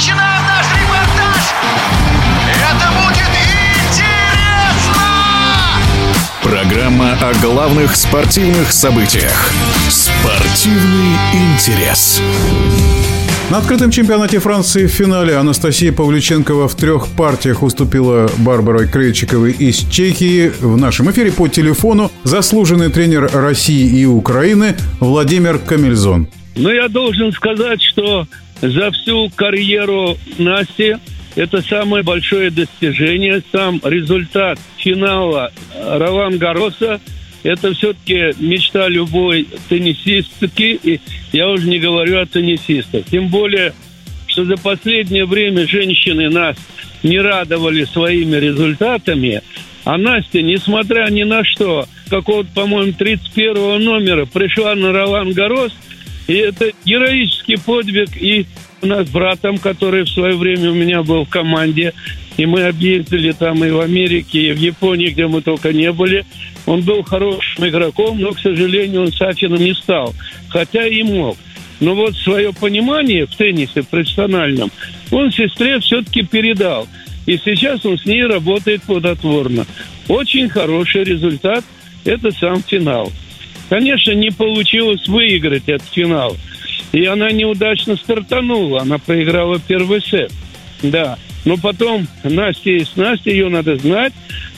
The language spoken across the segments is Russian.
начинаем наш репортаж. Это будет интересно! Программа о главных спортивных событиях. Спортивный интерес. На открытом чемпионате Франции в финале Анастасия Павлюченкова в трех партиях уступила Барбарой Крейчиковой из Чехии. В нашем эфире по телефону заслуженный тренер России и Украины Владимир Камильзон. Но я должен сказать, что за всю карьеру Насти это самое большое достижение, сам результат финала Ролан Гароса – это все-таки мечта любой теннисистки, и я уже не говорю о теннисистах. Тем более, что за последнее время женщины нас не радовали своими результатами, а Настя, несмотря ни на что, какого-то, по-моему, 31 номера пришла на Ролан Гарос, и это героический подвиг и у нас братом, который в свое время у меня был в команде, и мы объездили там и в Америке, и в Японии, где мы только не были. Он был хорошим игроком, но, к сожалению, он Сафином не стал. Хотя и мог. Но вот свое понимание в теннисе профессиональном он сестре все-таки передал. И сейчас он с ней работает плодотворно. Очень хороший результат – это сам финал. Конечно, не получилось выиграть этот финал. И она неудачно стартанула. Она проиграла первый сет. Да. Но потом Настя есть Настя, ее надо знать.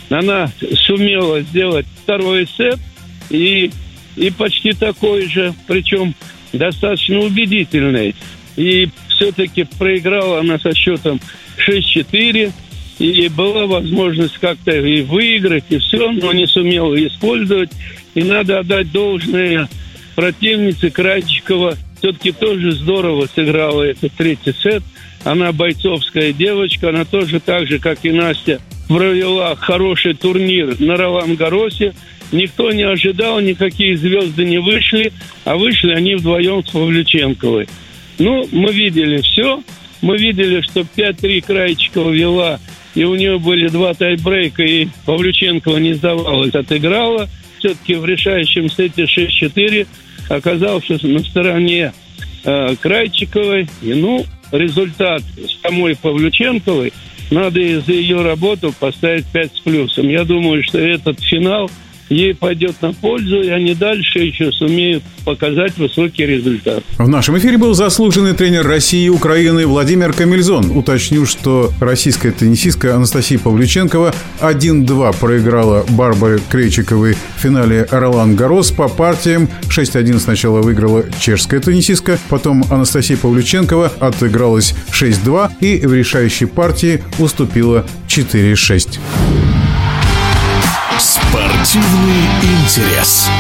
Она сумела сделать второй сет и, и почти такой же, причем достаточно убедительный. И все-таки проиграла она со счетом 6-4. И была возможность как-то и выиграть, и все, но не сумела использовать. И надо отдать должное противнице Крайчикова. Все-таки тоже здорово сыграла этот третий сет. Она бойцовская девочка, она тоже так же, как и Настя, провела хороший турнир на Ролан-Гаросе. Никто не ожидал, никакие звезды не вышли, а вышли они вдвоем с Павлюченковой. Ну, мы видели все. Мы видели, что 5-3 Крайчикова вела, и у нее были два тайбрейка, и Павлюченкова не сдавалась, отыграла. Все-таки в решающем сете 6-4 оказавшись на стороне э, Крайчиковой. И, ну, результат самой Павлюченковой надо за ее работу поставить 5 с плюсом. Я думаю, что этот финал – ей пойдет на пользу, и они дальше еще сумеют показать высокий результат. В нашем эфире был заслуженный тренер России и Украины Владимир Камильзон. Уточню, что российская теннисистка Анастасия Павлюченкова 1-2 проиграла Барбаре Крейчиковой в финале Ролан Гарос по партиям. 6-1 сначала выиграла чешская теннисистка, потом Анастасия Павлюченкова отыгралась 6-2 и в решающей партии уступила 4-6. Спортивный интерес.